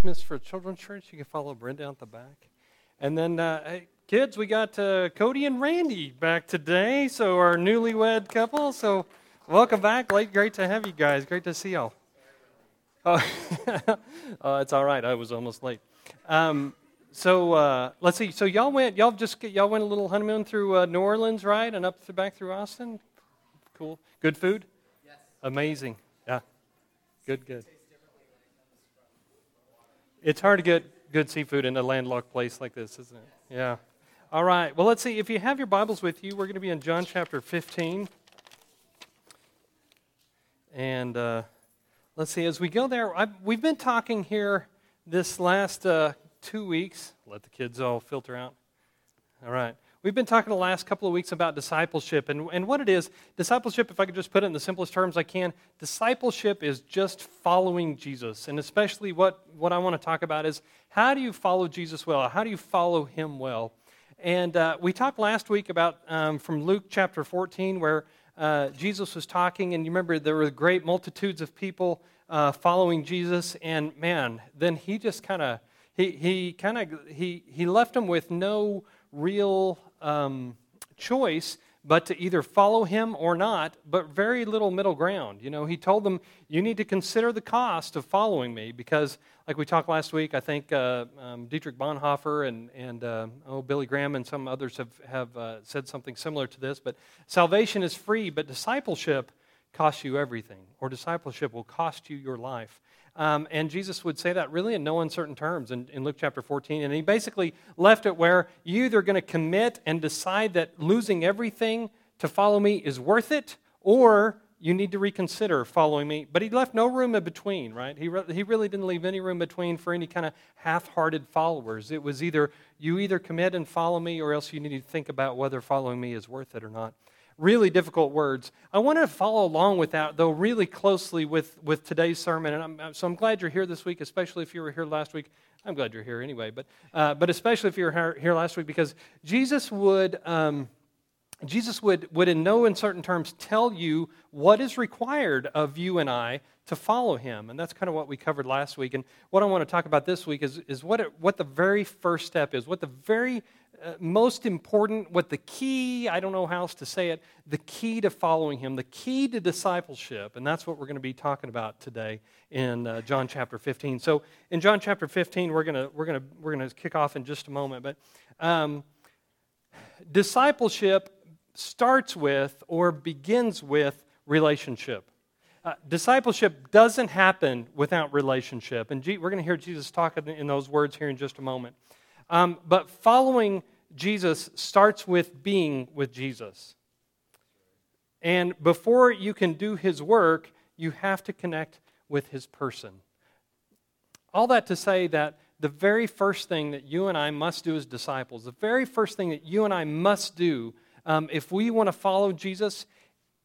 Smiths for Children's Church. You can follow Brenda at the back. And then, uh, hey, kids, we got uh, Cody and Randy back today, so our newlywed couple. So, welcome back. Late, great to have you guys. Great to see y'all. Oh, oh it's all right. I was almost late. Um, so uh, let's see. So y'all went. Y'all just y'all went a little honeymoon through uh, New Orleans, right, and up to, back through Austin. Cool. Good food. Yes. Amazing. Yeah. Good. Good. It's hard to get good seafood in a landlocked place like this, isn't it? Yeah. All right. Well, let's see. If you have your Bibles with you, we're going to be in John chapter 15. And uh, let's see, as we go there, I've, we've been talking here this last uh, two weeks. Let the kids all filter out. All right. We've been talking the last couple of weeks about discipleship and, and what it is. Discipleship, if I could just put it in the simplest terms I can, discipleship is just following Jesus. And especially what, what I want to talk about is how do you follow Jesus well? How do you follow him well? And uh, we talked last week about um, from Luke chapter 14 where uh, Jesus was talking, and you remember there were great multitudes of people uh, following Jesus, and man, then he just kind of he, he kind of he, he left them with no real um, choice but to either follow him or not, but very little middle ground. You know, he told them, you need to consider the cost of following me because, like we talked last week, I think uh, um, Dietrich Bonhoeffer and, and uh, oh, Billy Graham and some others have, have uh, said something similar to this. But salvation is free, but discipleship costs you everything, or discipleship will cost you your life. Um, and Jesus would say that really in no uncertain terms in, in Luke chapter 14. And he basically left it where you either going to commit and decide that losing everything to follow me is worth it, or you need to reconsider following me. But he left no room in between, right? He, re- he really didn't leave any room between for any kind of half hearted followers. It was either you either commit and follow me, or else you need to think about whether following me is worth it or not really difficult words. I want to follow along with that, though, really closely with, with today's sermon. And I'm, so I'm glad you're here this week, especially if you were here last week. I'm glad you're here anyway, but, uh, but especially if you were here last week, because Jesus would, um, Jesus would, would, in no uncertain terms, tell you what is required of you and I to follow him. And that's kind of what we covered last week. And what I want to talk about this week is, is what, it, what the very first step is, what the very uh, most important, what the key, I don't know how else to say it, the key to following him, the key to discipleship, and that's what we're going to be talking about today in uh, John chapter 15. So in John chapter 15, we're going to, we're going to, we're going to kick off in just a moment, but um, discipleship starts with or begins with relationship. Uh, discipleship doesn't happen without relationship. And G- we're going to hear Jesus talk in those words here in just a moment. Um, but following Jesus starts with being with Jesus. And before you can do his work, you have to connect with his person. All that to say that the very first thing that you and I must do as disciples, the very first thing that you and I must do um, if we want to follow Jesus,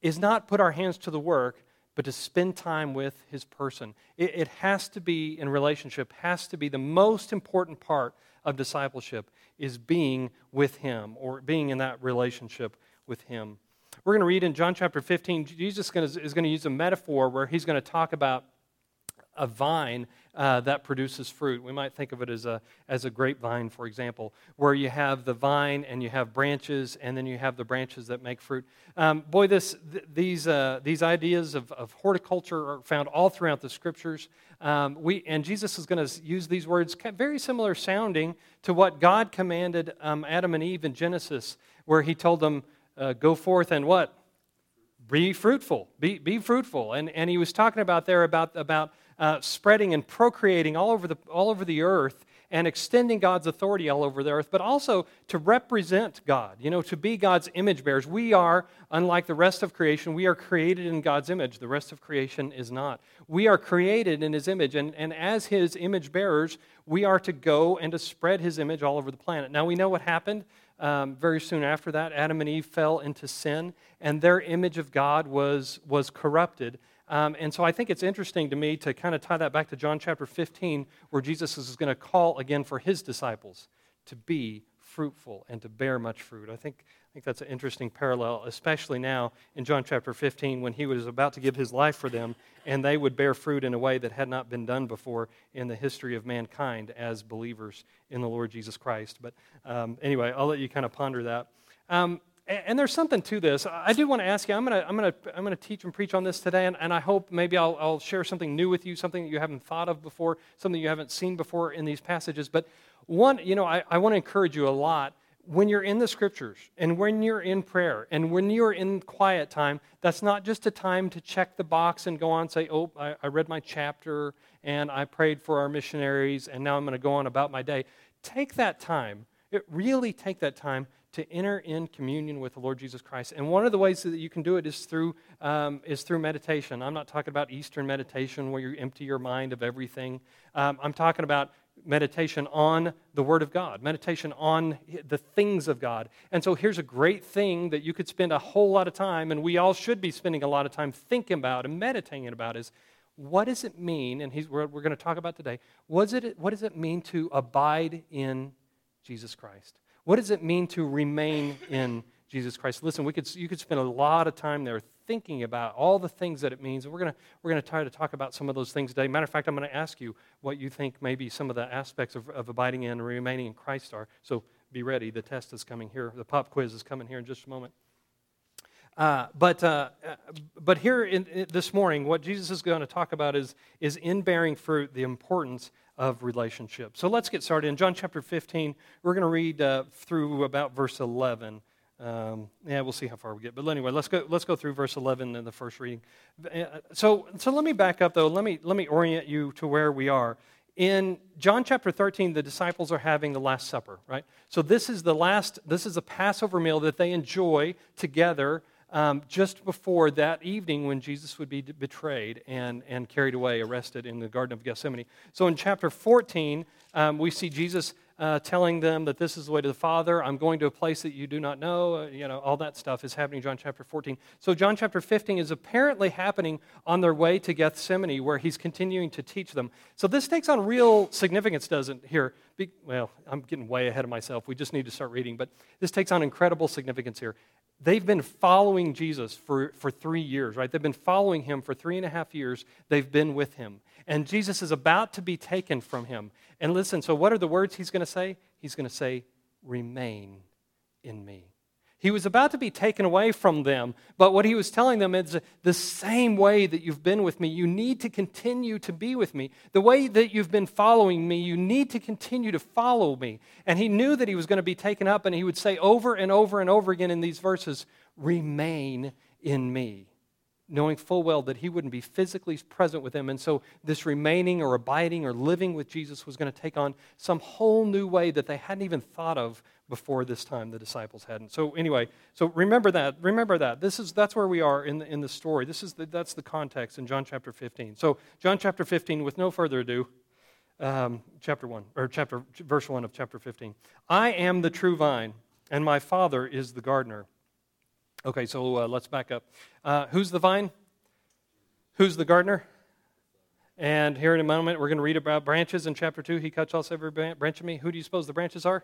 is not put our hands to the work, but to spend time with his person. It, it has to be in relationship, has to be the most important part of discipleship is being with Him or being in that relationship with Him. We're going to read in John chapter 15, Jesus is going to use a metaphor where He's going to talk about a vine uh, that produces fruit. We might think of it as a, as a grapevine, for example, where you have the vine and you have branches, and then you have the branches that make fruit. Um, boy, this, th- these, uh, these ideas of, of horticulture are found all throughout the scriptures. Um, we, and Jesus is going to use these words very similar sounding to what God commanded um, Adam and Eve in Genesis, where he told them, uh, Go forth and what? Be fruitful. Be, be fruitful. And, and he was talking about there about, about uh, spreading and procreating all over, the, all over the earth and extending God's authority all over the earth, but also to represent God, you know, to be God's image bearers. We are, unlike the rest of creation, we are created in God's image. The rest of creation is not. We are created in His image, and, and as His image bearers, we are to go and to spread His image all over the planet. Now, we know what happened. Um, very soon after that, Adam and Eve fell into sin, and their image of God was, was corrupted. Um, and so I think it's interesting to me to kind of tie that back to John chapter 15, where Jesus is going to call again for his disciples to be fruitful and to bear much fruit. I think, I think that's an interesting parallel, especially now in John chapter 15 when he was about to give his life for them and they would bear fruit in a way that had not been done before in the history of mankind as believers in the Lord Jesus Christ. But um, anyway, I'll let you kind of ponder that. Um, and there's something to this. I do want to ask you, I'm going to, I'm going to, I'm going to teach and preach on this today, and, and I hope maybe I'll, I'll share something new with you, something that you haven't thought of before, something you haven't seen before in these passages. But one, you know, I, I want to encourage you a lot when you're in the scriptures and when you're in prayer and when you're in quiet time, that's not just a time to check the box and go on and say, oh, I, I read my chapter and I prayed for our missionaries and now I'm going to go on about my day. Take that time, it, really take that time to enter in communion with the Lord Jesus Christ. And one of the ways that you can do it is through, um, is through meditation. I'm not talking about Eastern meditation where you empty your mind of everything. Um, I'm talking about meditation on the Word of God, meditation on the things of God. And so here's a great thing that you could spend a whole lot of time, and we all should be spending a lot of time thinking about and meditating about is what does it mean, and we're, we're going to talk about today, what, it, what does it mean to abide in Jesus Christ? What does it mean to remain in Jesus Christ? Listen, we could, you could spend a lot of time there thinking about all the things that it means. We're going we're gonna try to talk about some of those things today. Matter of fact, I'm going to ask you what you think maybe some of the aspects of, of abiding in and remaining in Christ are. So be ready. The test is coming here. The pop quiz is coming here in just a moment. Uh, but, uh, but here in, in, this morning, what Jesus is going to talk about is, is in bearing fruit, the importance of relationship. So let's get started. In John chapter 15, we're going to read uh, through about verse 11. Um, yeah, we'll see how far we get. But anyway, let's go, let's go through verse 11 in the first reading. Uh, so, so let me back up, though. Let me, let me orient you to where we are. In John chapter 13, the disciples are having the Last Supper, right? So this is the last, this is a Passover meal that they enjoy together um, just before that evening when Jesus would be betrayed and, and carried away, arrested in the Garden of Gethsemane. So in chapter 14, um, we see Jesus uh, telling them that this is the way to the Father. I'm going to a place that you do not know. Uh, you know, all that stuff is happening in John chapter 14. So, John chapter 15 is apparently happening on their way to Gethsemane, where he's continuing to teach them. So, this takes on real significance, doesn't it? here? Be, well, I'm getting way ahead of myself. We just need to start reading. But this takes on incredible significance here. They've been following Jesus for, for three years, right? They've been following him for three and a half years. They've been with him. And Jesus is about to be taken from him. And listen, so what are the words he's going to say? He's going to say, Remain in me. He was about to be taken away from them, but what he was telling them is the same way that you've been with me, you need to continue to be with me. The way that you've been following me, you need to continue to follow me. And he knew that he was going to be taken up, and he would say over and over and over again in these verses, Remain in me knowing full well that he wouldn't be physically present with them. And so, this remaining or abiding or living with Jesus was going to take on some whole new way that they hadn't even thought of before this time, the disciples hadn't. So, anyway, so remember that. Remember that. This is, that's where we are in the, in the story. This is the, that's the context in John chapter 15. So, John chapter 15, with no further ado, um, chapter 1, or chapter, verse 1 of chapter 15. I am the true vine, and my Father is the gardener. Okay, so uh, let's back up. Uh, who's the vine? Who's the gardener? And here in a moment, we're going to read about branches in chapter 2. He cuts off every branch of me. Who do you suppose the branches are?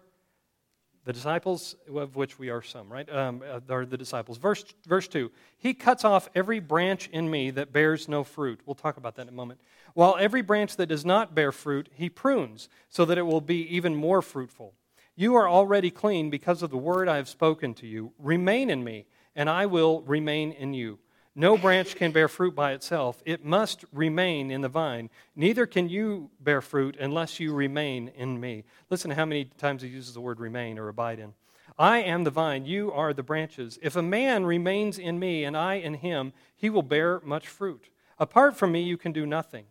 The disciples, of which we are some, right? Um, uh, are the disciples. Verse, verse 2 He cuts off every branch in me that bears no fruit. We'll talk about that in a moment. While every branch that does not bear fruit, he prunes, so that it will be even more fruitful. You are already clean because of the word I have spoken to you. Remain in me and I will remain in you. No branch can bear fruit by itself, it must remain in the vine. Neither can you bear fruit unless you remain in me. Listen to how many times he uses the word remain or abide in. I am the vine, you are the branches. If a man remains in me and I in him, he will bear much fruit. Apart from me, you can do nothing.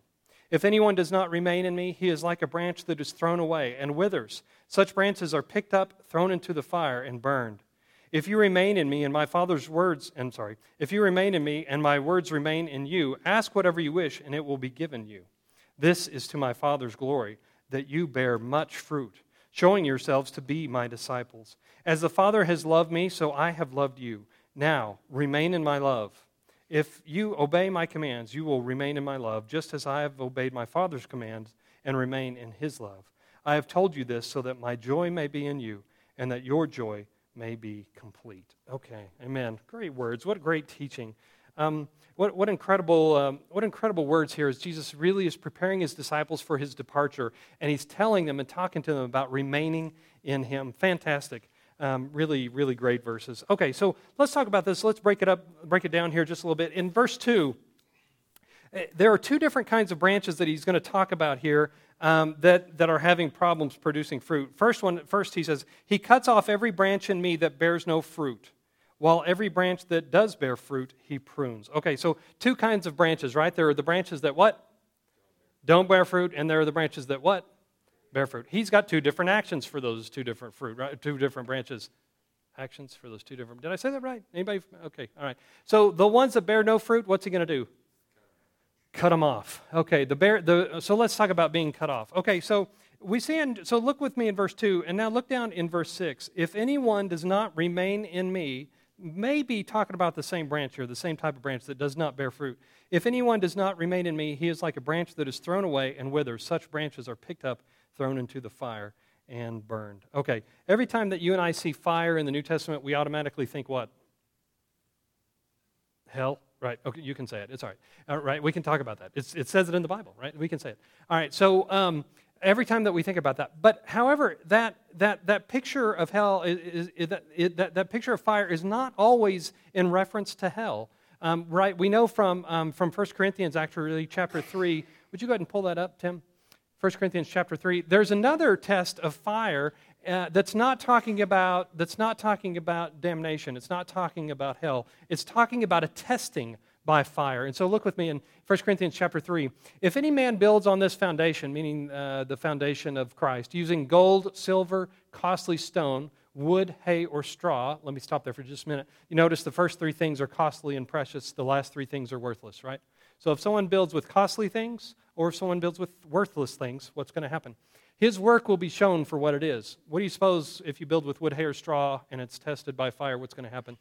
If anyone does not remain in me, he is like a branch that is thrown away and withers. Such branches are picked up, thrown into the fire, and burned. If you remain in me and my Father's words, I'm sorry, if you remain in me and my words remain in you, ask whatever you wish and it will be given you. This is to my Father's glory, that you bear much fruit, showing yourselves to be my disciples. As the Father has loved me, so I have loved you. Now, remain in my love. If you obey my commands, you will remain in my love, just as I have obeyed my Father's commands and remain in his love. I have told you this so that my joy may be in you and that your joy may be complete. Okay, amen. Great words. What great teaching. Um, what, what, incredible, um, what incredible words here is Jesus really is preparing his disciples for his departure, and he's telling them and talking to them about remaining in him. Fantastic. Um, really, really great verses. Okay, so let's talk about this. Let's break it up, break it down here just a little bit. In verse 2, eh, there are two different kinds of branches that he's going to talk about here um, that, that are having problems producing fruit. First one, first he says, He cuts off every branch in me that bears no fruit, while every branch that does bear fruit, he prunes. Okay, so two kinds of branches, right? There are the branches that what? Don't bear fruit, and there are the branches that what? bear fruit. He's got two different actions for those two different fruit, right? Two different branches. Actions for those two different. Did I say that right? Anybody? Okay, all right. So the ones that bear no fruit, what's he going to do? Cut them off. Okay. The bear. The so let's talk about being cut off. Okay. So we see in. So look with me in verse two, and now look down in verse six. If anyone does not remain in me, maybe talking about the same branch here, the same type of branch that does not bear fruit. If anyone does not remain in me, he is like a branch that is thrown away and withers. Such branches are picked up thrown into the fire and burned. Okay, every time that you and I see fire in the New Testament, we automatically think what? Hell? Right, okay, you can say it. It's all right. All right, we can talk about that. It's, it says it in the Bible, right? We can say it. All right, so um, every time that we think about that. But however, that, that, that picture of hell, is, is, is that, that, that picture of fire is not always in reference to hell. Um, right, we know from, um, from 1 Corinthians, actually, chapter 3. Would you go ahead and pull that up, Tim? 1 Corinthians chapter 3, there's another test of fire uh, that's not talking about that's not talking about damnation. It's not talking about hell. It's talking about a testing by fire. And so look with me in 1 Corinthians chapter 3. If any man builds on this foundation, meaning uh, the foundation of Christ, using gold, silver, costly stone, wood, hay, or straw, let me stop there for just a minute. You notice the first three things are costly and precious, the last three things are worthless, right? So if someone builds with costly things or if someone builds with worthless things, what's going to happen? His work will be shown for what it is. What do you suppose if you build with wood, hay, or straw and it's tested by fire, what's going to happen?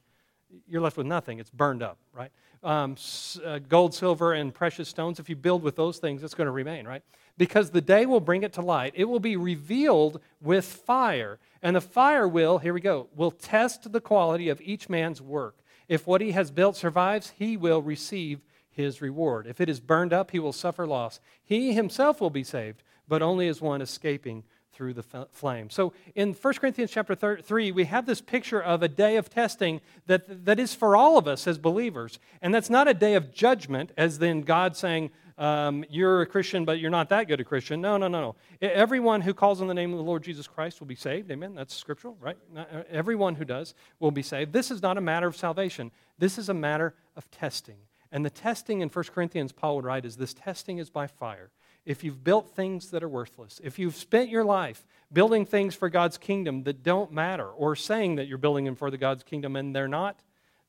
You're left with nothing. It's burned up, right? Um, uh, gold, silver, and precious stones, if you build with those things, it's going to remain, right? Because the day will bring it to light. It will be revealed with fire. And the fire will, here we go, will test the quality of each man's work. If what he has built survives, he will receive his reward. If it is burned up, he will suffer loss. He himself will be saved, but only as one escaping through the flame. So in 1 Corinthians chapter 3, we have this picture of a day of testing that, that is for all of us as believers. And that's not a day of judgment, as then God saying, um, You're a Christian, but you're not that good a Christian. No, no, no, no. Everyone who calls on the name of the Lord Jesus Christ will be saved. Amen. That's scriptural, right? Uh, everyone who does will be saved. This is not a matter of salvation, this is a matter of testing. And the testing in 1 Corinthians, Paul would write, is this testing is by fire. If you've built things that are worthless, if you've spent your life building things for God's kingdom that don't matter, or saying that you're building them for the God's kingdom and they're not,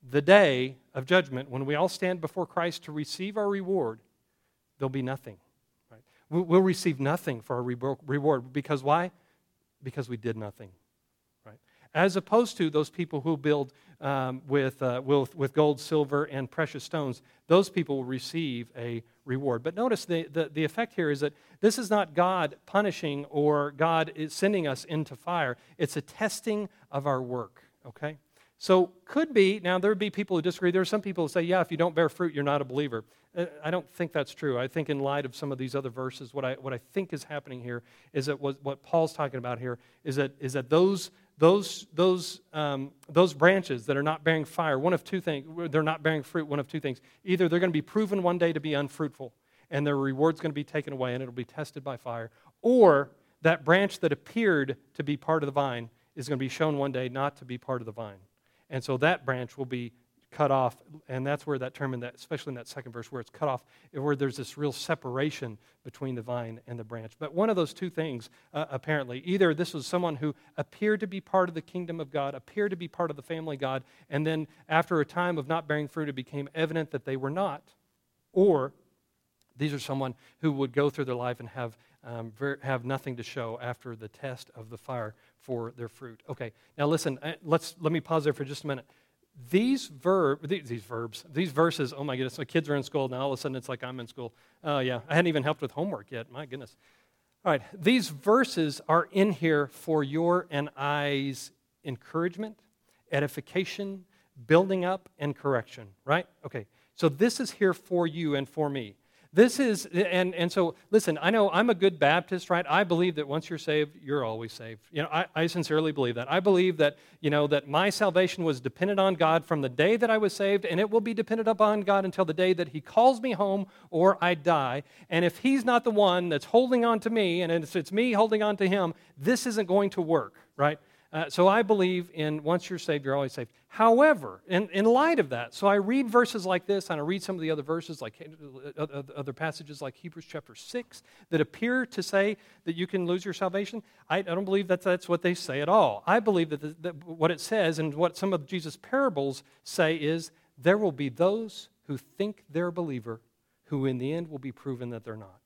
the day of judgment, when we all stand before Christ to receive our reward, there'll be nothing. Right? We'll receive nothing for our reward. Because why? Because we did nothing Right? as opposed to those people who build um, with, uh, with, with gold, silver, and precious stones. Those people will receive a reward. But notice the, the, the effect here is that this is not God punishing or God is sending us into fire, it's a testing of our work, okay? So, could be, now there would be people who disagree. There are some people who say, yeah, if you don't bear fruit, you're not a believer. Uh, I don't think that's true. I think, in light of some of these other verses, what I, what I think is happening here is that what, what Paul's talking about here is that, is that those those, those, um, those branches that are not bearing fire, one of two things, they're not bearing fruit, one of two things. Either they're going to be proven one day to be unfruitful, and their reward's going to be taken away, and it'll be tested by fire, or that branch that appeared to be part of the vine is going to be shown one day not to be part of the vine. And so that branch will be cut off, and that's where that term, in that, especially in that second verse, where it's cut off, where there's this real separation between the vine and the branch. But one of those two things, uh, apparently, either this was someone who appeared to be part of the kingdom of God, appeared to be part of the family God, and then after a time of not bearing fruit, it became evident that they were not, or these are someone who would go through their life and have um, ver- have nothing to show after the test of the fire for their fruit. Okay, now listen. Uh, let's let me pause there for just a minute these verb these, verbs these verses oh my goodness my kids are in school now all of a sudden it's like i'm in school oh yeah i hadn't even helped with homework yet my goodness all right these verses are in here for your and i's encouragement, edification, building up, and correction, right? Okay, so this is here for you and for me. This is, and, and so listen, I know I'm a good Baptist, right? I believe that once you're saved, you're always saved. You know, I, I sincerely believe that. I believe that, you know, that my salvation was dependent on God from the day that I was saved, and it will be dependent upon God until the day that He calls me home or I die. And if He's not the one that's holding on to me, and if it's me holding on to Him, this isn't going to work, right? Uh, so I believe in once you're saved, you're always saved. However, in, in light of that, so I read verses like this, and I read some of the other verses, like uh, uh, other passages like Hebrews chapter 6, that appear to say that you can lose your salvation. I, I don't believe that that's what they say at all. I believe that, the, that what it says and what some of Jesus' parables say is there will be those who think they're a believer who in the end will be proven that they're not.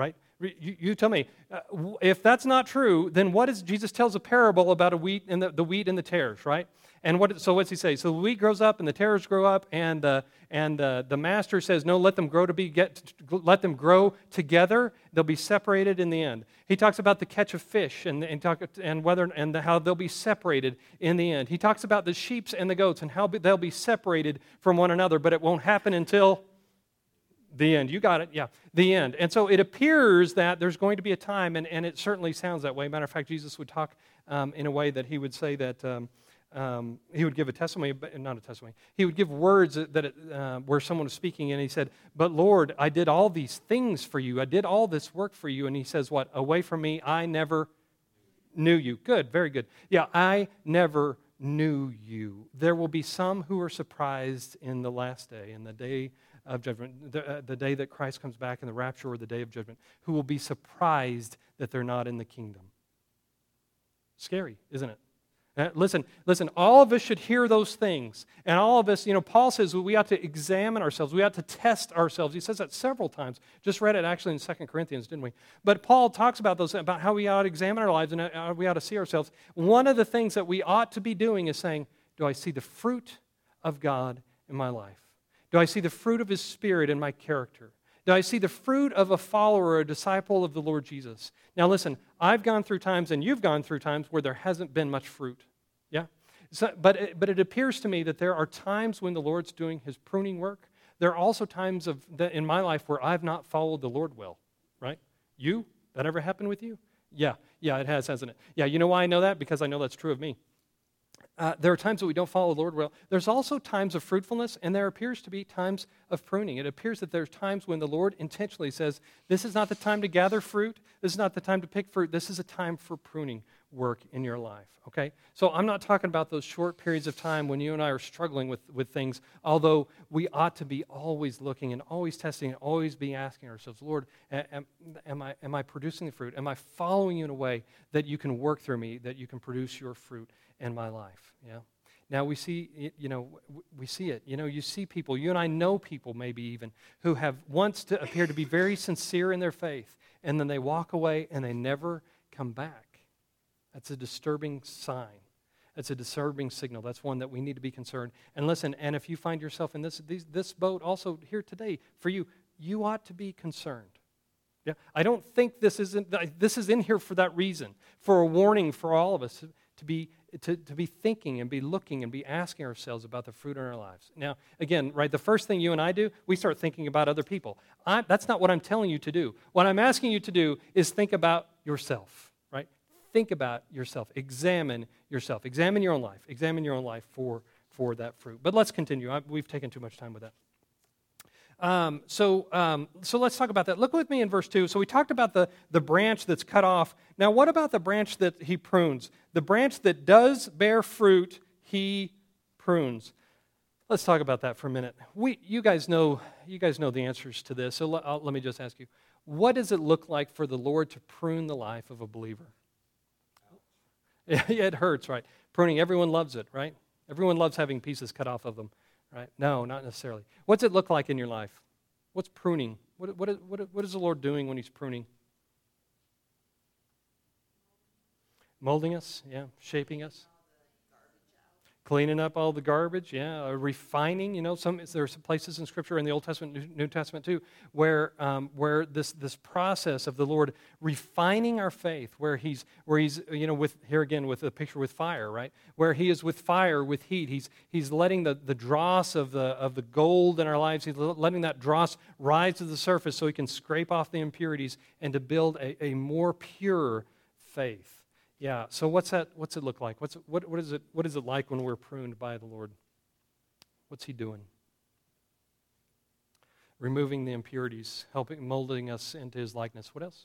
Right? You, you tell me, uh, if that's not true, then what is Jesus tells a parable about a wheat and the, the wheat and the tares, right? And what, so what's he say? So the wheat grows up and the tares grow up, and, uh, and uh, the master says, no, let them grow to be get, let them grow together. They'll be separated in the end. He talks about the catch of fish and, and, talk, and whether and the, how they'll be separated in the end. He talks about the sheep and the goats and how be, they'll be separated from one another, but it won't happen until the end. You got it? Yeah. The end. And so it appears that there's going to be a time, and, and it certainly sounds that way. Matter of fact, Jesus would talk um, in a way that he would say that um, um, he would give a testimony, but not a testimony. He would give words that it, uh, where someone was speaking, and he said, But Lord, I did all these things for you. I did all this work for you. And he says, What? Away from me, I never knew you. Good, very good. Yeah, I never knew you. There will be some who are surprised in the last day, in the day of judgment, the, uh, the day that Christ comes back in the rapture or the day of judgment, who will be surprised that they're not in the kingdom. Scary, isn't it? Uh, listen, listen, all of us should hear those things. And all of us, you know, Paul says we ought to examine ourselves. We ought to test ourselves. He says that several times. Just read it actually in 2 Corinthians, didn't we? But Paul talks about those, about how we ought to examine our lives and how we ought to see ourselves. One of the things that we ought to be doing is saying, Do I see the fruit of God in my life? Do I see the fruit of His Spirit in my character? Do I see the fruit of a follower, a disciple of the Lord Jesus? Now, listen, I've gone through times, and you've gone through times where there hasn't been much fruit. Yeah? So, but, it, but it appears to me that there are times when the Lord's doing His pruning work. There are also times of, in my life where I've not followed the Lord well, right? You? That ever happened with you? Yeah, yeah, it has, hasn't it? Yeah, you know why I know that? Because I know that's true of me. Uh, there are times that we don't follow the Lord well. There's also times of fruitfulness, and there appears to be times of pruning. It appears that there's times when the Lord intentionally says, This is not the time to gather fruit. This is not the time to pick fruit. This is a time for pruning work in your life. Okay? So I'm not talking about those short periods of time when you and I are struggling with, with things, although we ought to be always looking and always testing and always be asking ourselves, Lord, am, am, I, am I producing the fruit? Am I following you in a way that you can work through me, that you can produce your fruit? in my life. Yeah. Now we see, you know, we see it. You know, you see people, you and I know people maybe even, who have once to appear to be very sincere in their faith, and then they walk away and they never come back. That's a disturbing sign. That's a disturbing signal. That's one that we need to be concerned. And listen, and if you find yourself in this, these, this boat also here today, for you, you ought to be concerned. Yeah, I don't think this isn't this is in here for that reason, for a warning for all of us to be to, to be thinking and be looking and be asking ourselves about the fruit in our lives. Now, again, right, the first thing you and I do, we start thinking about other people. I, that's not what I'm telling you to do. What I'm asking you to do is think about yourself? Think about yourself. Examine yourself. Examine your own life. Examine your own life for, for that fruit. But let's continue. I, we've taken too much time with that. Um, so, um, so let's talk about that. Look with me in verse 2. So we talked about the, the branch that's cut off. Now, what about the branch that he prunes? The branch that does bear fruit, he prunes. Let's talk about that for a minute. We, you, guys know, you guys know the answers to this, so let, let me just ask you. What does it look like for the Lord to prune the life of a believer? it hurts, right? Pruning, everyone loves it, right? Everyone loves having pieces cut off of them right? No, not necessarily. What's it look like in your life? What's pruning? What, what, what, what is the Lord doing when He's pruning? Molding us, yeah, shaping us. Cleaning up all the garbage, yeah, uh, refining. You know, some there's places in Scripture in the Old Testament, New Testament too, where um, where this this process of the Lord refining our faith, where He's where He's you know with here again with the picture with fire, right? Where He is with fire, with heat. He's He's letting the the dross of the of the gold in our lives. He's letting that dross rise to the surface so He can scrape off the impurities and to build a, a more pure faith. Yeah. So what's that? What's it look like? What's what? What is it? What is it like when we're pruned by the Lord? What's He doing? Removing the impurities, helping molding us into His likeness. What else?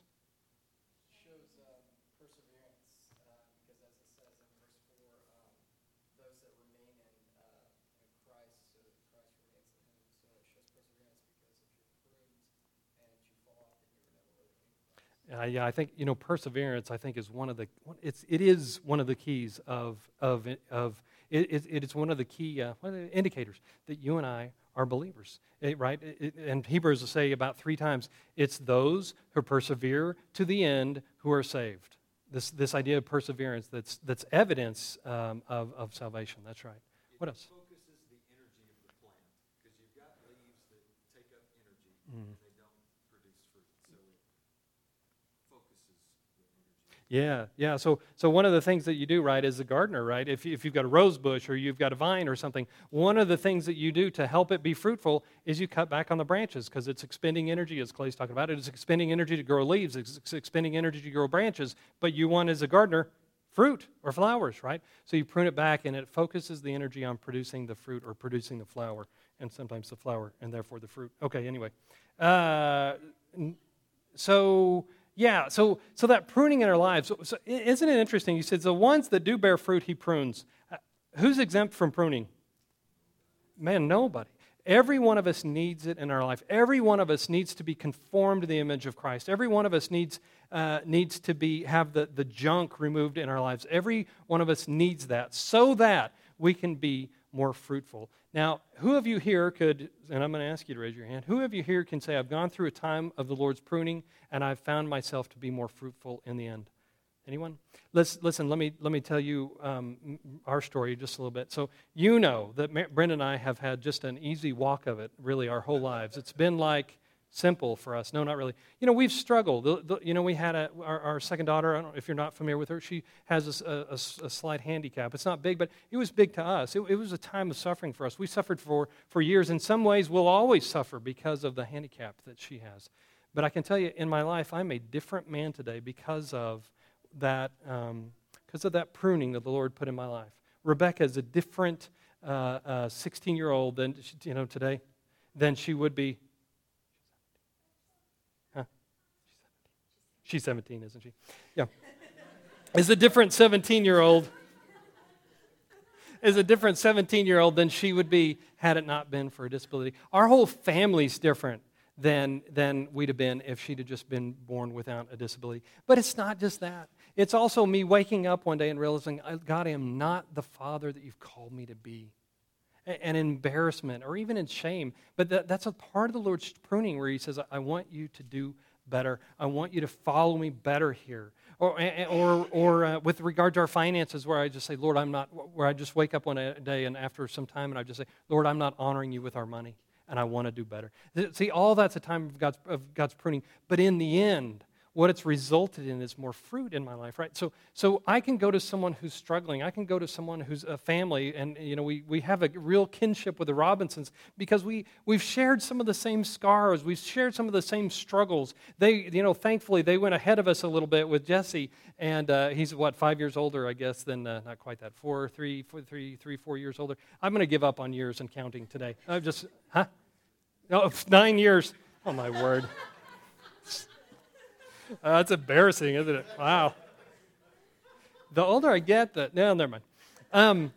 Uh, yeah, I think you know perseverance. I think is one of the it's it is one of the keys of of of it, it, it is one of the key uh, indicators that you and I are believers, it, right? And Hebrews will say about three times, it's those who persevere to the end who are saved. This this idea of perseverance that's that's evidence um, of of salvation. That's right. What else? Focuses the energy of the plant because you've got leaves that take up energy. Mm. Yeah, yeah. So, so one of the things that you do, right, as a gardener, right, if, if you've got a rose bush or you've got a vine or something, one of the things that you do to help it be fruitful is you cut back on the branches because it's expending energy, as Clay's talking about. It's expending energy to grow leaves, it's expending energy to grow branches, but you want, as a gardener, fruit or flowers, right? So you prune it back and it focuses the energy on producing the fruit or producing the flower, and sometimes the flower and therefore the fruit. Okay, anyway. Uh, so yeah, so, so that pruning in our lives, so, so isn't it interesting? He says the ones that do bear fruit, he prunes. Uh, who's exempt from pruning? Man, nobody. Every one of us needs it in our life. Every one of us needs to be conformed to the image of Christ. Every one of us needs, uh, needs to be, have the, the junk removed in our lives. Every one of us needs that so that we can be more fruitful. Now, who of you here could, and I'm going to ask you to raise your hand, who of you here can say, I've gone through a time of the Lord's pruning and I've found myself to be more fruitful in the end? Anyone? Let's, listen, let me, let me tell you um, our story just a little bit. So, you know that Brenda and I have had just an easy walk of it, really, our whole lives. It's been like simple for us. No, not really. You know, we've struggled. The, the, you know, we had a, our, our, second daughter, I don't know if you're not familiar with her, she has a, a, a slight handicap. It's not big, but it was big to us. It, it, was a time of suffering for us. We suffered for, for years. In some ways, we'll always suffer because of the handicap that she has. But I can tell you, in my life, I'm a different man today because of that, um, because of that pruning that the Lord put in my life. Rebecca is a different 16 uh, year old than, you know, today than she would be She's 17, isn't she? Yeah. Is a different 17 year old is a different 17 year old than she would be had it not been for a disability. Our whole family's different than, than we'd have been if she'd have just been born without a disability. But it's not just that. It's also me waking up one day and realizing, God, I am not the father that you've called me to be. And embarrassment or even in shame. But that, that's a part of the Lord's pruning where He says, I want you to do better. I want you to follow me better here. Or, or, or uh, with regard to our finances, where I just say, Lord, I'm not, where I just wake up one day and after some time and I just say, Lord, I'm not honoring you with our money and I want to do better. See, all that's a time of God's, of God's pruning. But in the end, what it's resulted in is more fruit in my life, right? So, so I can go to someone who's struggling. I can go to someone who's a family, and you know, we, we have a real kinship with the Robinsons because we, we've shared some of the same scars. We've shared some of the same struggles. They, you know, thankfully, they went ahead of us a little bit with Jesse, and uh, he's, what, five years older, I guess, than, uh, not quite that, four, three, four, three, three, four years older. I'm going to give up on years and counting today. I'm just, huh? No, nine years. Oh, my word. Uh, that's embarrassing, isn't it? Wow. The older I get, the no, never mind. Um,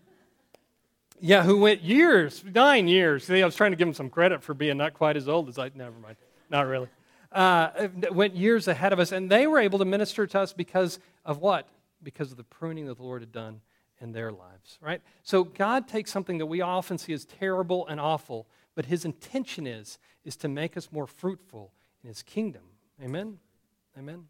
yeah, who went years, nine years. See, I was trying to give him some credit for being not quite as old as I. Never mind, not really. Uh, went years ahead of us, and they were able to minister to us because of what? Because of the pruning that the Lord had done in their lives, right? So God takes something that we often see as terrible and awful, but His intention is is to make us more fruitful in His kingdom. Amen. Amen?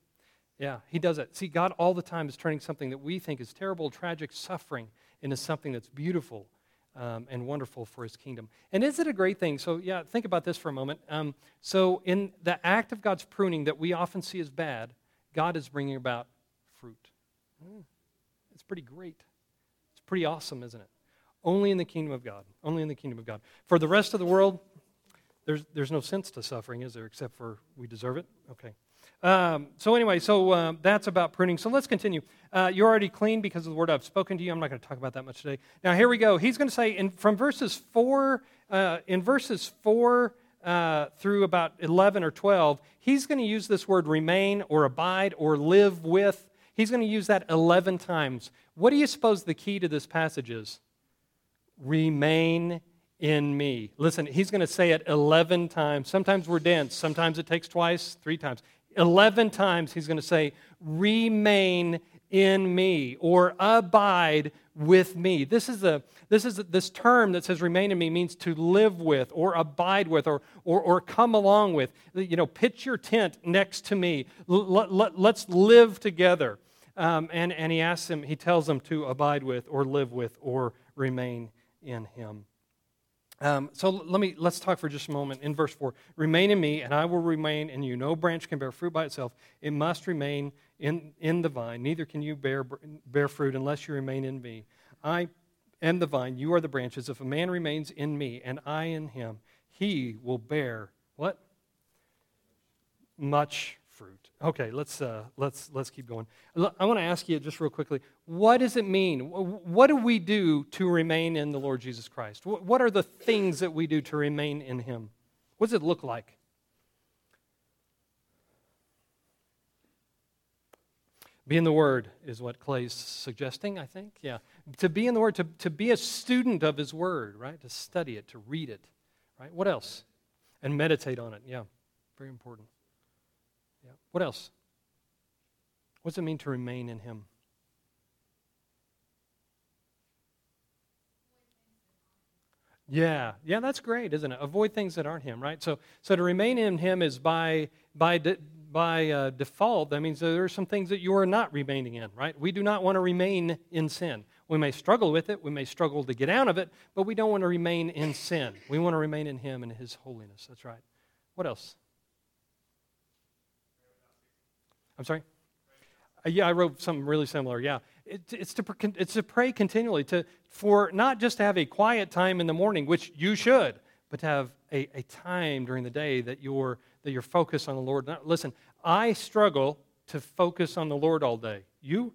Yeah, he does it. See, God all the time is turning something that we think is terrible, tragic, suffering, into something that's beautiful um, and wonderful for his kingdom. And is it a great thing? So, yeah, think about this for a moment. Um, so, in the act of God's pruning that we often see as bad, God is bringing about fruit. Mm, it's pretty great. It's pretty awesome, isn't it? Only in the kingdom of God. Only in the kingdom of God. For the rest of the world, there's, there's no sense to suffering, is there, except for we deserve it? Okay. Um, so, anyway, so uh, that's about pruning. So, let's continue. Uh, you're already clean because of the word I've spoken to you. I'm not going to talk about that much today. Now, here we go. He's going to say in, from verses 4, uh, in verses 4 uh, through about 11 or 12, he's going to use this word remain or abide or live with. He's going to use that 11 times. What do you suppose the key to this passage is? Remain in me. Listen, he's going to say it 11 times. Sometimes we're dense, sometimes it takes twice, three times. 11 times he's going to say, remain in me or abide with me. This is, a, this is a, this term that says remain in me means to live with or abide with or, or, or come along with. You know, pitch your tent next to me. L- l- let's live together. Um, and, and he asks him, he tells them to abide with or live with or remain in him. Um, so let me let's talk for just a moment in verse four. Remain in me, and I will remain in you. No branch can bear fruit by itself; it must remain in in the vine. Neither can you bear bear fruit unless you remain in me. I am the vine; you are the branches. If a man remains in me, and I in him, he will bear what? Much. Okay, let's, uh, let's, let's keep going. I want to ask you just real quickly what does it mean? What do we do to remain in the Lord Jesus Christ? What are the things that we do to remain in Him? What does it look like? Be in the Word is what Clay's suggesting, I think. Yeah. To be in the Word, to, to be a student of His Word, right? To study it, to read it, right? What else? And meditate on it. Yeah. Very important. What else? What does it mean to remain in Him? Yeah, yeah, that's great, isn't it? Avoid things that aren't Him, right? So, so to remain in Him is by by de, by uh, default. That means that there are some things that you are not remaining in, right? We do not want to remain in sin. We may struggle with it, we may struggle to get out of it, but we don't want to remain in sin. We want to remain in Him and His holiness. That's right. What else? I'm sorry? Uh, yeah, I wrote something really similar. Yeah. It, it's, to, it's to pray continually, to, for not just to have a quiet time in the morning, which you should, but to have a, a time during the day that you're, that you're focused on the Lord. Now, listen, I struggle to focus on the Lord all day. You?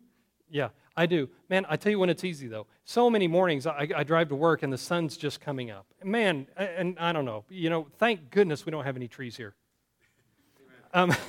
Yeah, I do. Man, I tell you when it's easy, though. So many mornings I, I drive to work and the sun's just coming up. Man, and I don't know, you know, thank goodness we don't have any trees here. Um,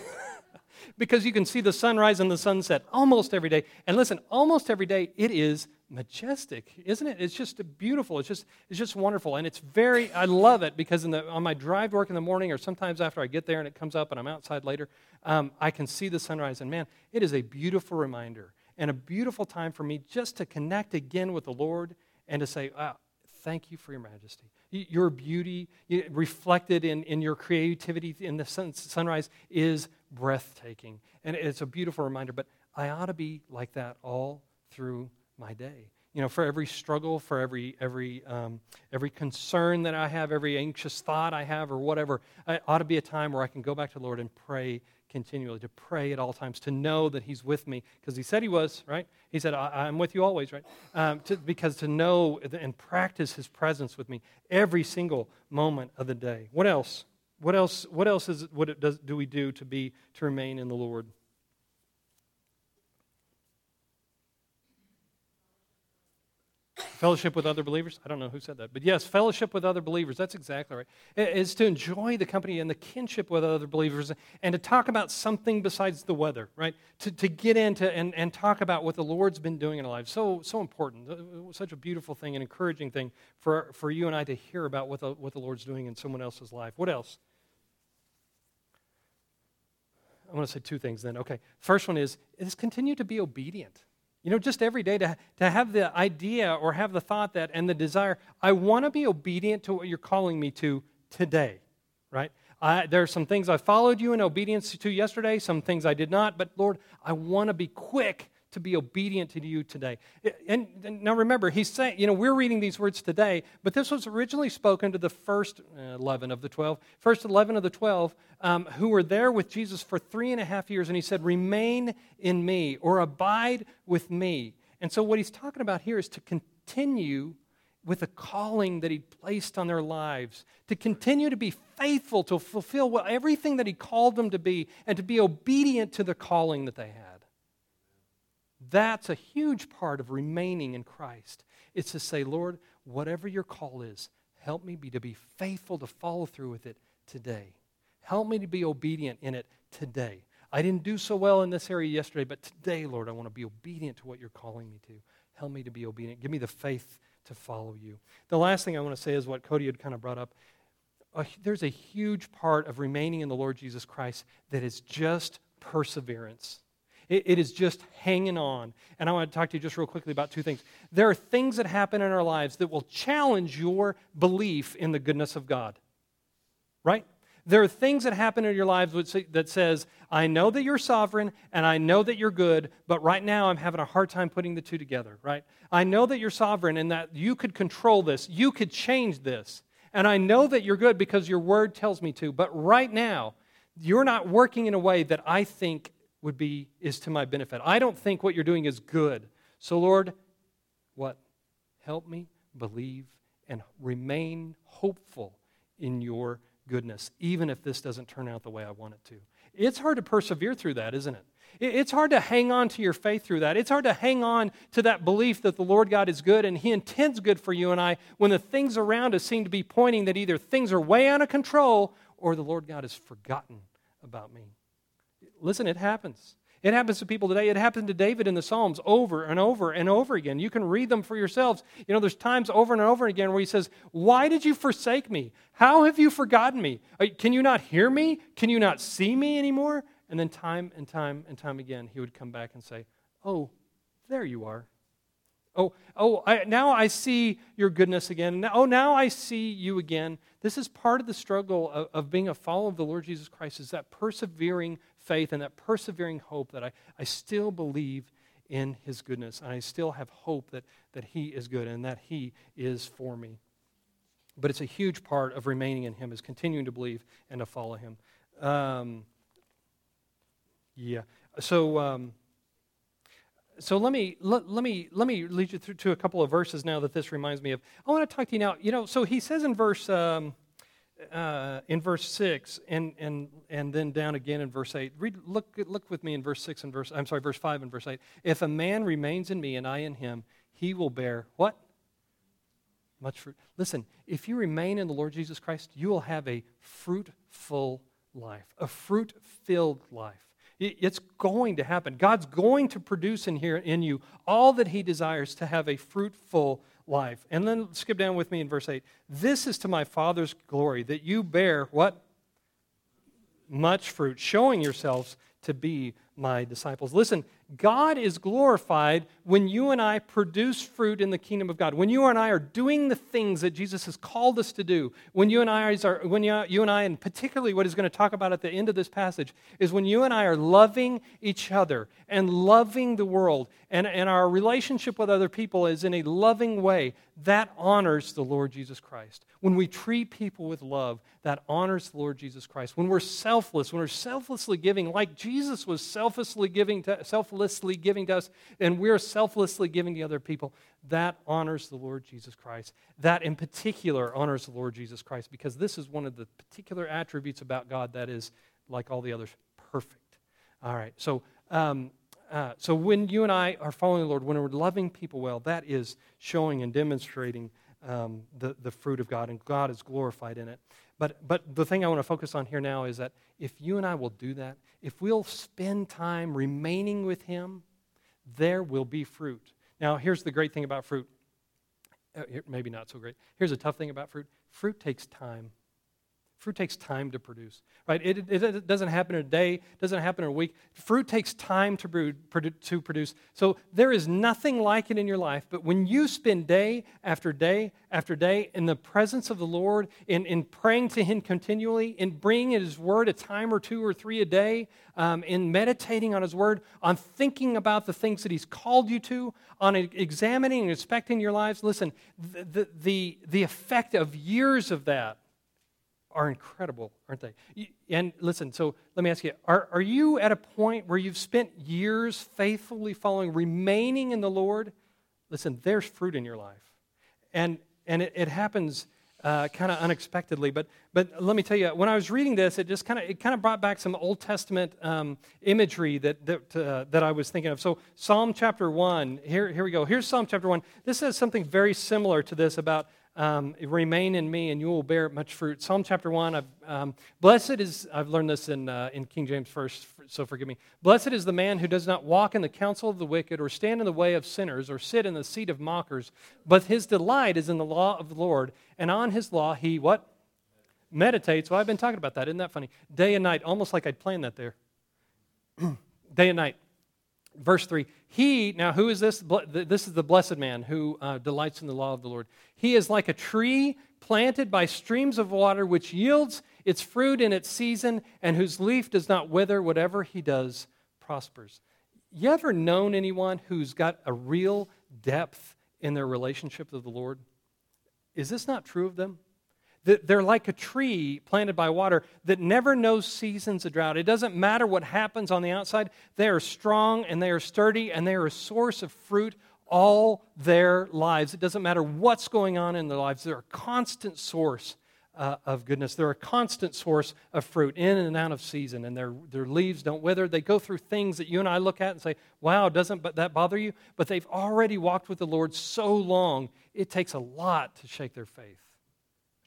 because you can see the sunrise and the sunset almost every day. And listen, almost every day it is majestic, isn't it? It's just beautiful. It's just it's just wonderful, and it's very. I love it because the, on my drive to work in the morning, or sometimes after I get there and it comes up and I'm outside later, um, I can see the sunrise, and man, it is a beautiful reminder and a beautiful time for me just to connect again with the Lord and to say, wow, thank you for your majesty. Your beauty reflected in, in your creativity in the sun, sunrise is breathtaking. And it's a beautiful reminder, but I ought to be like that all through my day. You know, for every struggle, for every, every, um, every concern that I have, every anxious thought I have, or whatever, it ought to be a time where I can go back to the Lord and pray continually, to pray at all times, to know that He's with me, because He said He was, right? He said, I- am with you always, right? Um, to, because to know and practice His presence with me every single moment of the day. What else? What else, what else is, what does, do we do to, be, to remain in the Lord? Fellowship with other believers? I don't know who said that. But yes, fellowship with other believers. That's exactly right. Is to enjoy the company and the kinship with other believers and to talk about something besides the weather, right? To, to get into and, and talk about what the Lord's been doing in our lives. So, so important. Uh, such a beautiful thing, and encouraging thing for, for you and I to hear about what the, what the Lord's doing in someone else's life. What else? I want to say two things then. Okay. First one is, is continue to be obedient. You know, just every day to, to have the idea or have the thought that and the desire, I want to be obedient to what you're calling me to today, right? I, there are some things I followed you in obedience to yesterday, some things I did not, but Lord, I want to be quick to be obedient to you today. And, and now remember, he's saying, you know, we're reading these words today, but this was originally spoken to the first uh, 11 of the 12, first 11 of the 12 um, who were there with Jesus for three and a half years. And he said, Remain in me or abide with me. And so what he's talking about here is to continue with the calling that he placed on their lives, to continue to be faithful, to fulfill what, everything that he called them to be, and to be obedient to the calling that they had. That's a huge part of remaining in Christ. It's to say, Lord, whatever your call is, help me be to be faithful to follow through with it today. Help me to be obedient in it today. I didn't do so well in this area yesterday, but today, Lord, I want to be obedient to what you're calling me to. Help me to be obedient. Give me the faith to follow you. The last thing I want to say is what Cody had kind of brought up. There's a huge part of remaining in the Lord Jesus Christ that is just perseverance. It, it is just hanging on. And I want to talk to you just real quickly about two things. There are things that happen in our lives that will challenge your belief in the goodness of God. Right? There are things that happen in your lives that says, I know that you're sovereign and I know that you're good, but right now I'm having a hard time putting the two together, right? I know that you're sovereign and that you could control this, you could change this. And I know that you're good because your word tells me to, but right now you're not working in a way that I think would be is to my benefit. I don't think what you're doing is good. So Lord, what? Help me believe and remain hopeful in your goodness, even if this doesn't turn out the way I want it to. It's hard to persevere through that, isn't it? It's hard to hang on to your faith through that. It's hard to hang on to that belief that the Lord God is good and He intends good for you and I when the things around us seem to be pointing that either things are way out of control or the Lord God has forgotten about me. Listen, it happens. It happens to people today. It happened to David in the Psalms over and over and over again. You can read them for yourselves. You know, there's times over and over again where he says, Why did you forsake me? How have you forgotten me? Uh, can you not hear me? Can you not see me anymore? And then time and time and time again, he would come back and say, Oh, there you are. Oh, oh, I, now I see your goodness again. Oh, now I see you again. This is part of the struggle of, of being a follower of the Lord Jesus Christ, is that persevering faith and that persevering hope that I, I still believe in his goodness. And I still have hope that, that he is good and that he is for me. But it's a huge part of remaining in him is continuing to believe and to follow him. Um, yeah. So, um, so let me let, let, me let me lead you through to a couple of verses now that this reminds me of. I want to talk to you now. You know, so he says in verse um, uh, in verse 6 and, and, and then down again in verse 8. Read, look, look with me in verse 6 and verse, I'm sorry, verse 5 and verse 8. If a man remains in me and I in him, he will bear what? Much fruit. Listen, if you remain in the Lord Jesus Christ, you will have a fruitful life, a fruit filled life. It's going to happen. God's going to produce in here in you all that He desires to have a fruitful life. And then skip down with me in verse 8. This is to my Father's glory that you bear what? Much fruit, showing yourselves to be my disciples. Listen, God is glorified when you and I produce fruit in the kingdom of God. When you and I are doing the things that Jesus has called us to do. When you and I are, when you, you and I, and particularly what he's going to talk about at the end of this passage, is when you and I are loving each other and loving the world, and, and our relationship with other people is in a loving way. That honors the Lord Jesus Christ. When we treat people with love, that honors the Lord Jesus Christ. When we're selfless, when we're selflessly giving, like Jesus was selflessly giving to, selflessly giving to us, and we're selflessly giving to other people, that honors the Lord Jesus Christ. That in particular honors the Lord Jesus Christ because this is one of the particular attributes about God that is, like all the others, perfect. All right, so. Um, uh, so when you and I are following the Lord, when we're loving people well, that is showing and demonstrating um, the, the fruit of God, and God is glorified in it. But, but the thing I want to focus on here now is that if you and I will do that, if we'll spend time remaining with Him, there will be fruit. Now, here's the great thing about fruit. Uh, maybe not so great. Here's a tough thing about fruit fruit takes time. Fruit takes time to produce, right? It, it, it doesn't happen in a day, doesn't happen in a week. Fruit takes time to, brew, to produce. So there is nothing like it in your life, but when you spend day after day after day in the presence of the Lord, in, in praying to Him continually, in bringing His Word a time or two or three a day, um, in meditating on His Word, on thinking about the things that He's called you to, on examining and inspecting your lives, listen, the, the, the effect of years of that are incredible, aren't they? And listen, so let me ask you are, are you at a point where you've spent years faithfully following, remaining in the Lord? Listen, there's fruit in your life. And, and it, it happens uh, kind of unexpectedly. But, but let me tell you, when I was reading this, it just kind of it kind of brought back some Old Testament um, imagery that that, uh, that I was thinking of. So Psalm chapter one, here here we go. Here's Psalm chapter one. This says something very similar to this about um, remain in me and you will bear much fruit. Psalm chapter 1, um, blessed is, I've learned this in, uh, in King James first, so forgive me. Blessed is the man who does not walk in the counsel of the wicked or stand in the way of sinners or sit in the seat of mockers, but his delight is in the law of the Lord, and on his law he what? Meditates. Well, I've been talking about that. Isn't that funny? Day and night, almost like I'd planned that there. Day and night. Verse 3 He, now who is this? This is the blessed man who uh, delights in the law of the Lord. He is like a tree planted by streams of water, which yields its fruit in its season, and whose leaf does not wither. Whatever he does prospers. You ever known anyone who's got a real depth in their relationship with the Lord? Is this not true of them? They're like a tree planted by water that never knows seasons of drought. It doesn't matter what happens on the outside, they are strong and they are sturdy and they are a source of fruit all their lives. It doesn't matter what's going on in their lives, they're a constant source uh, of goodness. They're a constant source of fruit in and out of season, and their, their leaves don't wither. They go through things that you and I look at and say, wow, doesn't that bother you? But they've already walked with the Lord so long, it takes a lot to shake their faith.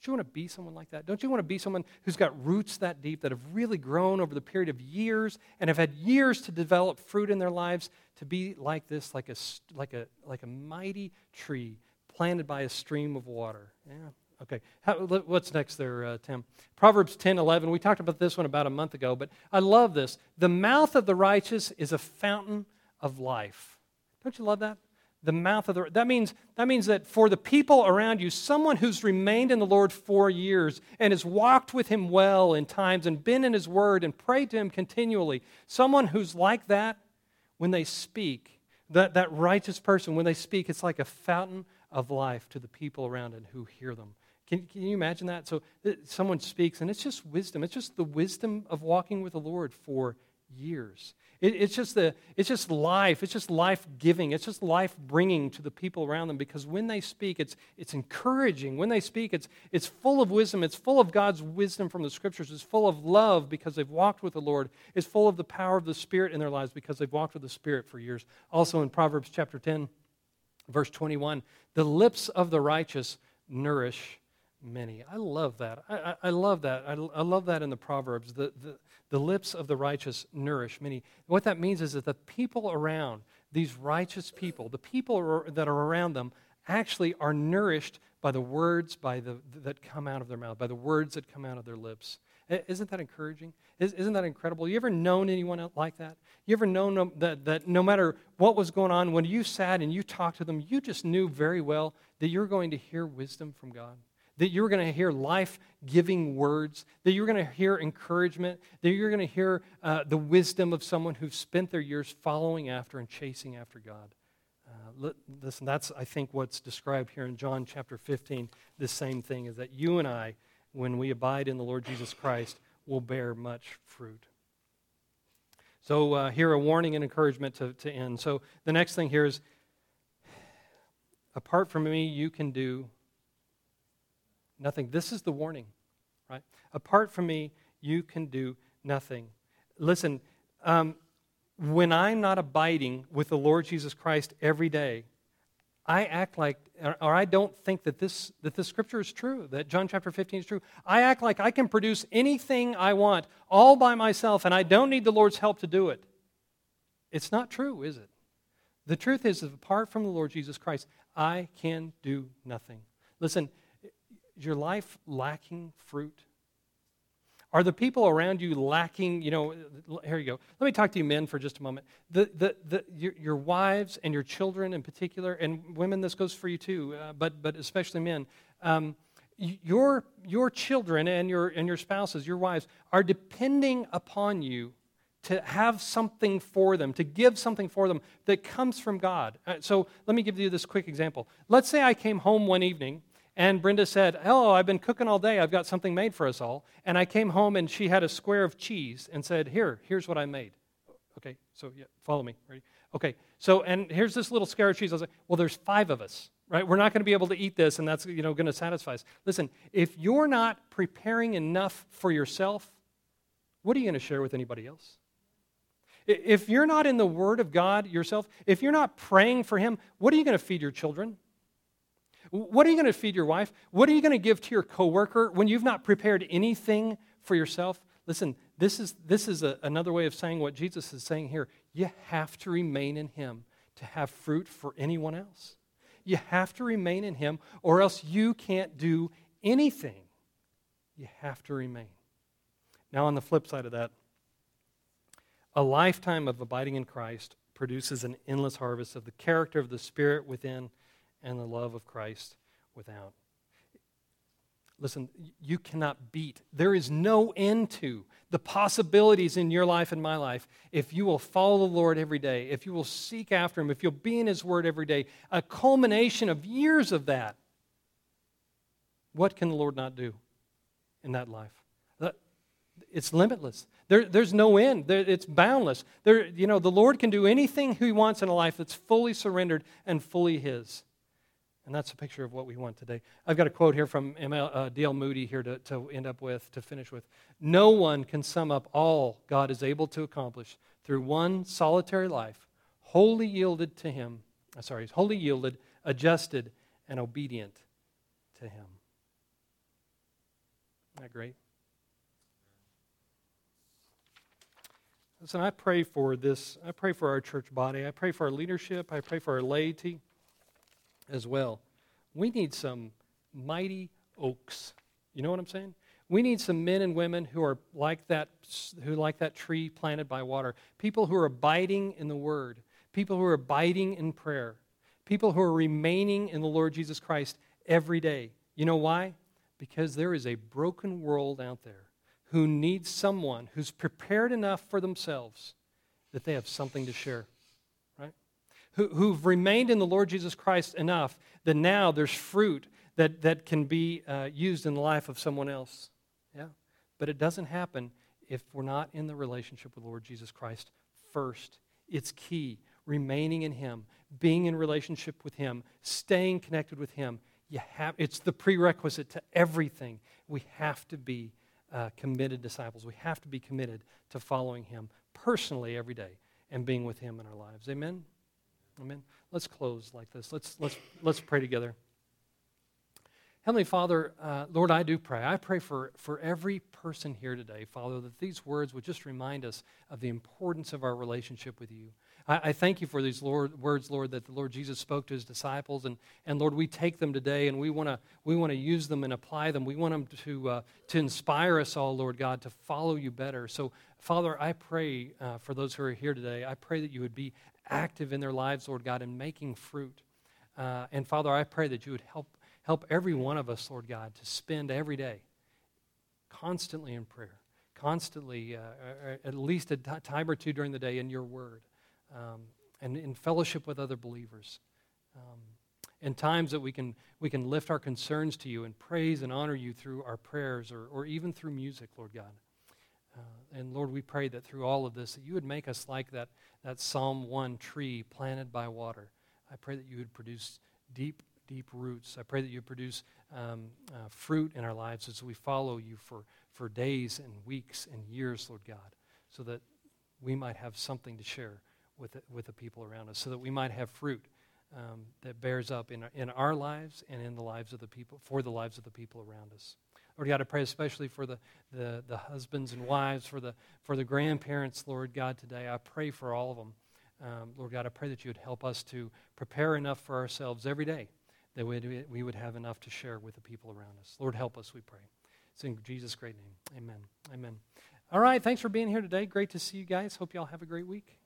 Don't you want to be someone like that? Don't you want to be someone who's got roots that deep that have really grown over the period of years and have had years to develop fruit in their lives to be like this, like a, like a, like a mighty tree planted by a stream of water? Yeah. Okay. How, what's next there, uh, Tim? Proverbs 10 11. We talked about this one about a month ago, but I love this. The mouth of the righteous is a fountain of life. Don't you love that? The mouth of the that means that means that for the people around you someone who's remained in the lord for years and has walked with him well in times and been in his word and prayed to him continually someone who's like that when they speak that, that righteous person when they speak it's like a fountain of life to the people around and who hear them. Can, can you imagine that? So someone speaks and it's just wisdom. It's just the wisdom of walking with the lord for years it, it's, just the, it's just life. It's just life giving. It's just life bringing to the people around them because when they speak, it's, it's encouraging. When they speak, it's, it's full of wisdom. It's full of God's wisdom from the scriptures. It's full of love because they've walked with the Lord. It's full of the power of the Spirit in their lives because they've walked with the Spirit for years. Also in Proverbs chapter 10, verse 21, the lips of the righteous nourish many. I love that. I, I, I love that. I, I, love that in the Proverbs. The, the, the lips of the righteous nourish many. What that means is that the people around, these righteous people, the people that are around them, actually are nourished by the words by the, that come out of their mouth, by the words that come out of their lips. Isn't that encouraging? Isn't that incredible? You ever known anyone like that? You ever known that, that no matter what was going on, when you sat and you talked to them, you just knew very well that you're going to hear wisdom from God? That you're going to hear life giving words, that you're going to hear encouragement, that you're going to hear uh, the wisdom of someone who's spent their years following after and chasing after God. Uh, listen, that's, I think, what's described here in John chapter 15. The same thing is that you and I, when we abide in the Lord Jesus Christ, will bear much fruit. So, uh, here a warning and encouragement to, to end. So, the next thing here is apart from me, you can do nothing. This is the warning, right? Apart from me, you can do nothing. Listen, um, when I'm not abiding with the Lord Jesus Christ every day, I act like, or I don't think that this, that this scripture is true, that John chapter 15 is true. I act like I can produce anything I want all by myself and I don't need the Lord's help to do it. It's not true, is it? The truth is, that apart from the Lord Jesus Christ, I can do nothing. Listen, is your life lacking fruit? Are the people around you lacking? You know, here you go. Let me talk to you men for just a moment. The, the, the, your, your wives and your children in particular, and women, this goes for you too, uh, but, but especially men. Um, your, your children and your, and your spouses, your wives, are depending upon you to have something for them, to give something for them that comes from God. Uh, so let me give you this quick example. Let's say I came home one evening and Brenda said, Hello, I've been cooking all day. I've got something made for us all. And I came home and she had a square of cheese and said, Here, here's what I made. Okay, so yeah, follow me. Ready? Okay, so, and here's this little square of cheese. I was like, Well, there's five of us, right? We're not going to be able to eat this, and that's, you know, going to satisfy us. Listen, if you're not preparing enough for yourself, what are you going to share with anybody else? If you're not in the Word of God yourself, if you're not praying for Him, what are you going to feed your children? What are you going to feed your wife? What are you going to give to your coworker when you've not prepared anything for yourself? Listen, this is, this is a, another way of saying what Jesus is saying here. You have to remain in Him to have fruit for anyone else. You have to remain in Him, or else you can't do anything. You have to remain. Now, on the flip side of that, a lifetime of abiding in Christ produces an endless harvest of the character of the Spirit within and the love of Christ without. Listen, you cannot beat. There is no end to the possibilities in your life and my life if you will follow the Lord every day, if you will seek after Him, if you'll be in His Word every day. A culmination of years of that. What can the Lord not do in that life? It's limitless. There, there's no end. There, it's boundless. There, you know, the Lord can do anything He wants in a life that's fully surrendered and fully His. And that's a picture of what we want today. I've got a quote here from ML, uh, D.L. Moody here to, to end up with, to finish with. No one can sum up all God is able to accomplish through one solitary life, wholly yielded to Him. Uh, sorry, wholly yielded, adjusted, and obedient to Him. Isn't that great? Listen, I pray for this. I pray for our church body. I pray for our leadership. I pray for our laity as well. We need some mighty oaks. You know what I'm saying? We need some men and women who are like that, who like that tree planted by water. People who are abiding in the Word. People who are abiding in prayer. People who are remaining in the Lord Jesus Christ every day. You know why? Because there is a broken world out there who needs someone who's prepared enough for themselves that they have something to share who, who've remained in the Lord Jesus Christ enough that now there's fruit that, that can be uh, used in the life of someone else. Yeah? But it doesn't happen if we're not in the relationship with the Lord Jesus Christ first. It's key. Remaining in Him, being in relationship with Him, staying connected with Him. You have, it's the prerequisite to everything. We have to be uh, committed disciples. We have to be committed to following Him personally every day and being with Him in our lives. Amen? Amen. Let's close like this. Let's, let's, let's pray together. Heavenly Father, uh, Lord, I do pray. I pray for, for every person here today, Father, that these words would just remind us of the importance of our relationship with you. I, I thank you for these Lord, words, Lord, that the Lord Jesus spoke to his disciples. And, and Lord, we take them today and we want to we wanna use them and apply them. We want them to, uh, to inspire us all, Lord God, to follow you better. So, Father, I pray uh, for those who are here today, I pray that you would be active in their lives, Lord God, in making fruit. Uh, and Father, I pray that you would help, help every one of us, Lord God, to spend every day constantly in prayer, constantly, uh, at least a t- time or two during the day in your word, um, and in fellowship with other believers. Um, in times that we can, we can lift our concerns to you and praise and honor you through our prayers or, or even through music, Lord God. Uh, and Lord, we pray that through all of this, that you would make us like that, that Psalm 1 tree planted by water. I pray that you would produce deep, deep roots. I pray that you would produce um, uh, fruit in our lives as we follow you for, for days and weeks and years, Lord God, so that we might have something to share with the, with the people around us, so that we might have fruit um, that bears up in our, in our lives and in the lives of the people, for the lives of the people around us. Lord God, I pray especially for the, the, the husbands and wives, for the, for the grandparents, Lord God, today. I pray for all of them. Um, Lord God, I pray that you would help us to prepare enough for ourselves every day that we, we would have enough to share with the people around us. Lord, help us, we pray. It's in Jesus' great name. Amen. Amen. All right. Thanks for being here today. Great to see you guys. Hope you all have a great week.